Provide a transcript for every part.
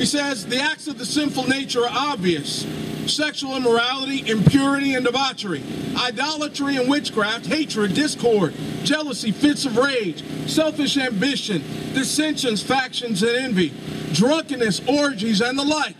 He says the acts of the sinful nature are obvious sexual immorality, impurity, and debauchery, idolatry and witchcraft, hatred, discord, jealousy, fits of rage, selfish ambition, dissensions, factions, and envy, drunkenness, orgies, and the like.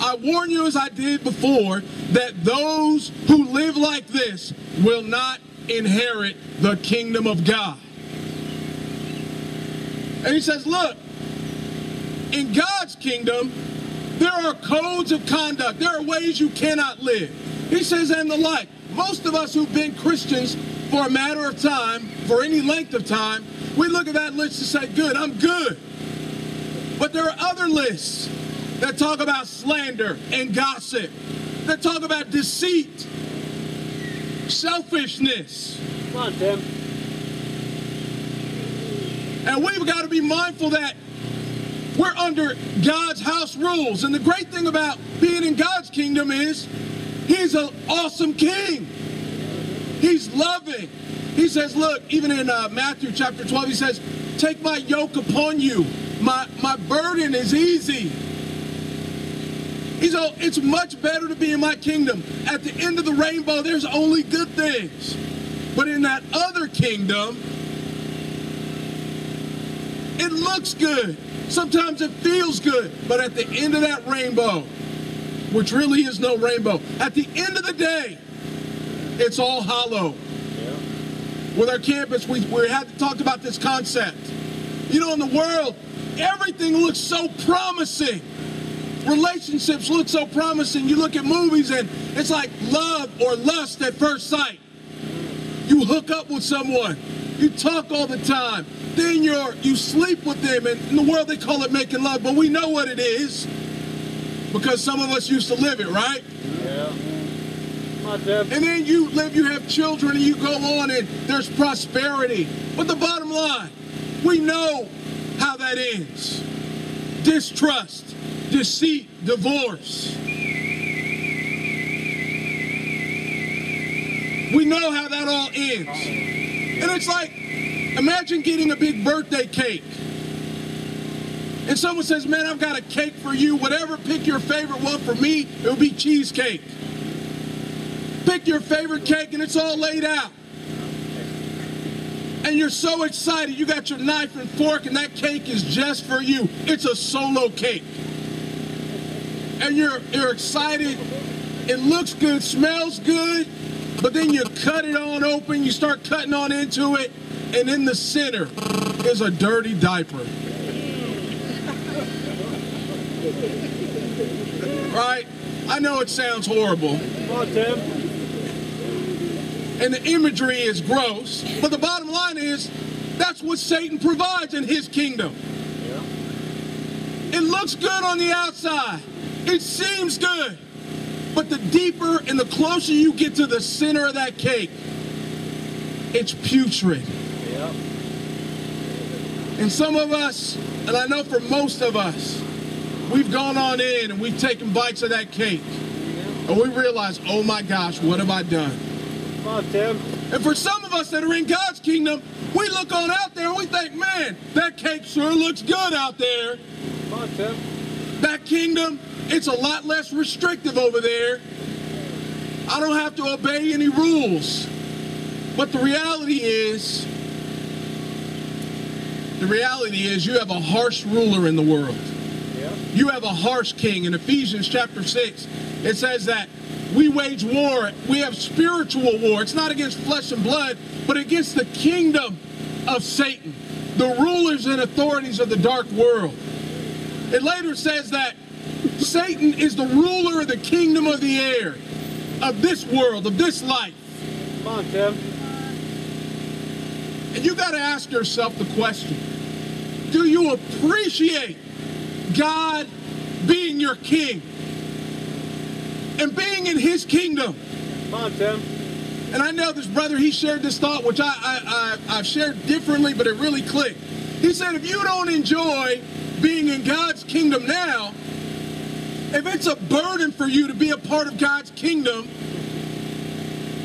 I warn you, as I did before, that those who live like this will not inherit the kingdom of God. And he says, Look, in God's kingdom, there are codes of conduct. There are ways you cannot live. He says, and the like. Most of us who've been Christians for a matter of time, for any length of time, we look at that list and say, good, I'm good. But there are other lists that talk about slander and gossip, that talk about deceit, selfishness. Come on, Tim. And we've got to be mindful that we're under God's house rules. And the great thing about being in God's kingdom is he's an awesome king. He's loving. He says, look, even in uh, Matthew chapter 12, he says, take my yoke upon you. My, my burden is easy. He's all, it's much better to be in my kingdom. At the end of the rainbow, there's only good things. But in that other kingdom, it looks good. Sometimes it feels good, but at the end of that rainbow, which really is no rainbow, at the end of the day, it's all hollow. Yeah. With our campus, we, we had talked about this concept. You know, in the world, everything looks so promising. Relationships look so promising. You look at movies and it's like love or lust at first sight. You hook up with someone, you talk all the time, then you're you sleep with them, and in the world they call it making love, but we know what it is because some of us used to live it, right? Yeah. And then you live, you have children, and you go on, and there's prosperity. But the bottom line, we know how that ends distrust, deceit, divorce. We know how that all ends. And it's like, imagine getting a big birthday cake. And someone says, Man, I've got a cake for you. Whatever, pick your favorite one. For me, it will be cheesecake. Pick your favorite cake, and it's all laid out. And you're so excited. You got your knife and fork, and that cake is just for you. It's a solo cake. And you're, you're excited. It looks good, smells good, but then you cut it on open, you start cutting on into it, and in the center is a dirty diaper. Right? I know it sounds horrible, Come on, Tim. and the imagery is gross, but the bottom line is that's what Satan provides in his kingdom. Yeah. It looks good on the outside. It seems good. But the deeper and the closer you get to the center of that cake, it's putrid. Yeah. And some of us, and I know for most of us, we've gone on in and we've taken bites of that cake. And we realize, oh my gosh, what have I done? Come on, Tim. And for some of us that are in God's kingdom, we look on out there and we think, man, that cake sure looks good out there. Come on, Tim. That kingdom, it's a lot less restrictive over there. I don't have to obey any rules. But the reality is, the reality is you have a harsh ruler in the world. Yeah. You have a harsh king. In Ephesians chapter 6, it says that we wage war. We have spiritual war. It's not against flesh and blood, but against the kingdom of Satan, the rulers and authorities of the dark world. It later says that Satan is the ruler of the kingdom of the air, of this world, of this life. Come on, Tim. And you got to ask yourself the question Do you appreciate God being your king and being in his kingdom? Come on, Tim. And I know this brother, he shared this thought, which I, I, I, I've shared differently, but it really clicked. He said, if you don't enjoy being in God's kingdom now, if it's a burden for you to be a part of God's kingdom,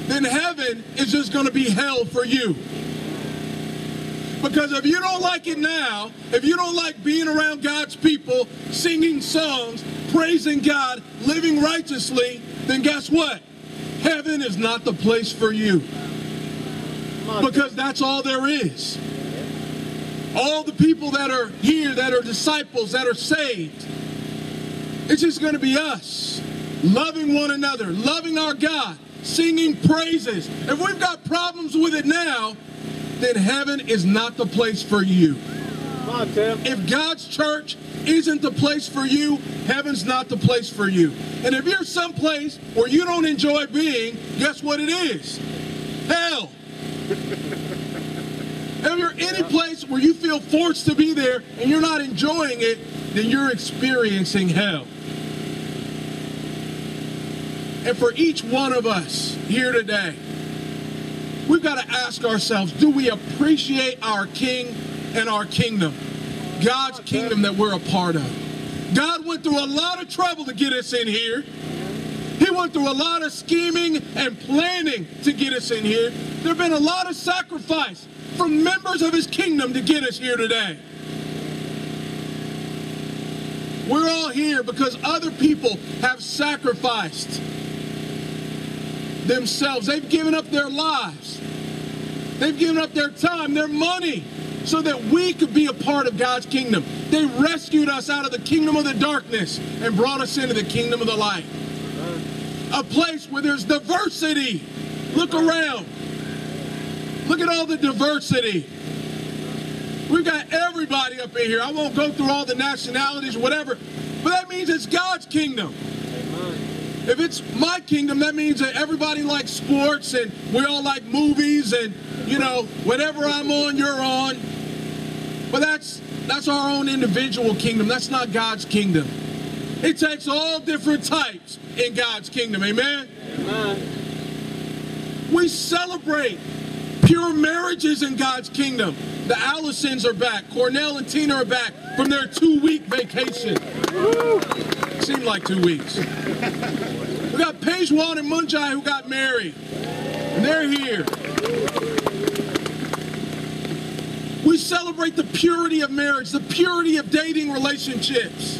then heaven is just going to be hell for you. Because if you don't like it now, if you don't like being around God's people, singing songs, praising God, living righteously, then guess what? Heaven is not the place for you. Because that's all there is. All the people that are here, that are disciples, that are saved, it's just going to be us loving one another, loving our God, singing praises. If we've got problems with it now, then heaven is not the place for you. On, If God's church isn't the place for you, heaven's not the place for you. And if you're someplace where you don't enjoy being, guess what it is? Hell. if you're any place where you feel forced to be there and you're not enjoying it, then you're experiencing hell. And for each one of us here today, we've got to ask ourselves do we appreciate our King and our kingdom? God's kingdom that we're a part of. God went through a lot of trouble to get us in here. He went through a lot of scheming and planning to get us in here. There have been a lot of sacrifice from members of his kingdom to get us here today. We're all here because other people have sacrificed themselves. They've given up their lives. They've given up their time, their money, so that we could be a part of God's kingdom. They rescued us out of the kingdom of the darkness and brought us into the kingdom of the light. A place where there's diversity. Look around. Look at all the diversity. We've got everybody up in here. I won't go through all the nationalities, whatever, but that means it's God's kingdom. If it's my kingdom, that means that everybody likes sports and we all like movies and you know whatever I'm on, you're on. But that's that's our own individual kingdom. That's not God's kingdom. It takes all different types in God's kingdom. Amen. Amen. We celebrate pure marriages in God's kingdom. The Allisons are back. Cornell and Tina are back from their two-week vacation. Seemed like two weeks. We got Pejwan and Munjai who got married. And they're here. We celebrate the purity of marriage, the purity of dating relationships,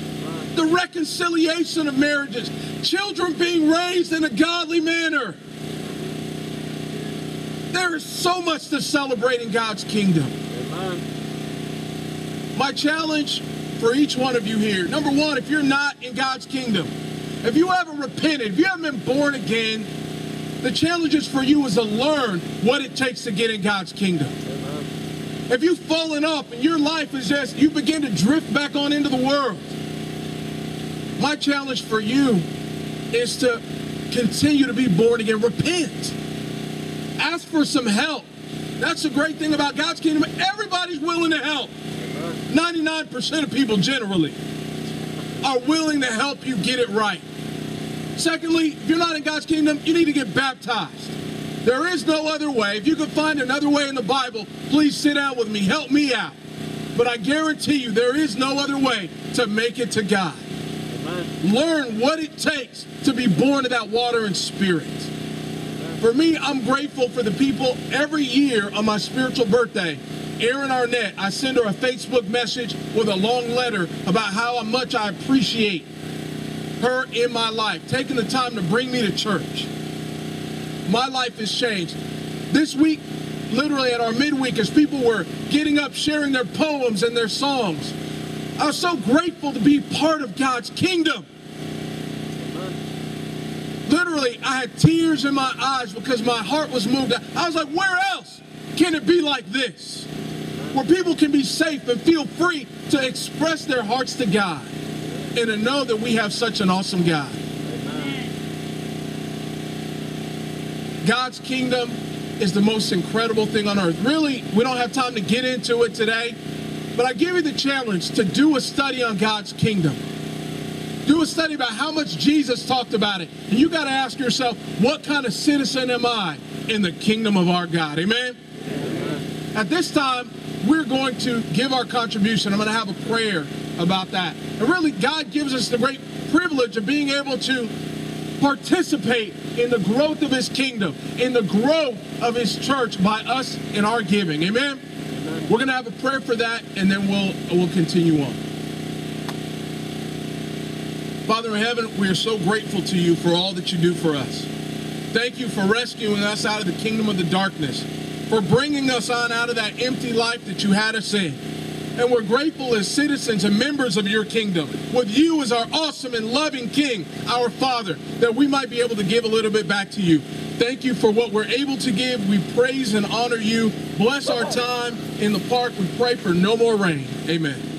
the reconciliation of marriages, children being raised in a godly manner. There is so much to celebrate in God's kingdom. Amen. My challenge for each one of you here number one, if you're not in God's kingdom, if you haven't repented, if you haven't been born again, the challenge is for you is to learn what it takes to get in God's kingdom. Amen. If you've fallen off and your life is just, you begin to drift back on into the world, my challenge for you is to continue to be born again. Repent. Ask for some help. That's the great thing about God's kingdom. Everybody's willing to help. 99% of people generally are willing to help you get it right. Secondly, if you're not in God's kingdom, you need to get baptized. There is no other way. If you can find another way in the Bible, please sit down with me. Help me out. But I guarantee you, there is no other way to make it to God. Amen. Learn what it takes to be born of that water and spirit. For me, I'm grateful for the people every year on my spiritual birthday. Erin Arnett, I send her a Facebook message with a long letter about how much I appreciate her in my life, taking the time to bring me to church. My life has changed. This week, literally at our midweek, as people were getting up, sharing their poems and their songs, I was so grateful to be part of God's kingdom. Literally, I had tears in my eyes because my heart was moved. I was like, where else can it be like this? Where people can be safe and feel free to express their hearts to God and to know that we have such an awesome God. God's kingdom is the most incredible thing on earth. Really, we don't have time to get into it today, but I give you the challenge to do a study on God's kingdom. Do a study about how much Jesus talked about it. And you got to ask yourself, what kind of citizen am I in the kingdom of our God? Amen? At this time, we're going to give our contribution. I'm going to have a prayer about that. And really, God gives us the great privilege of being able to participate in the growth of his kingdom, in the growth of his church by us in our giving. Amen? We're going to have a prayer for that, and then we'll we'll continue on. Father in heaven, we are so grateful to you for all that you do for us. Thank you for rescuing us out of the kingdom of the darkness, for bringing us on out of that empty life that you had us in. And we're grateful as citizens and members of your kingdom, with you as our awesome and loving King, our Father, that we might be able to give a little bit back to you. Thank you for what we're able to give. We praise and honor you. Bless our time in the park. We pray for no more rain. Amen.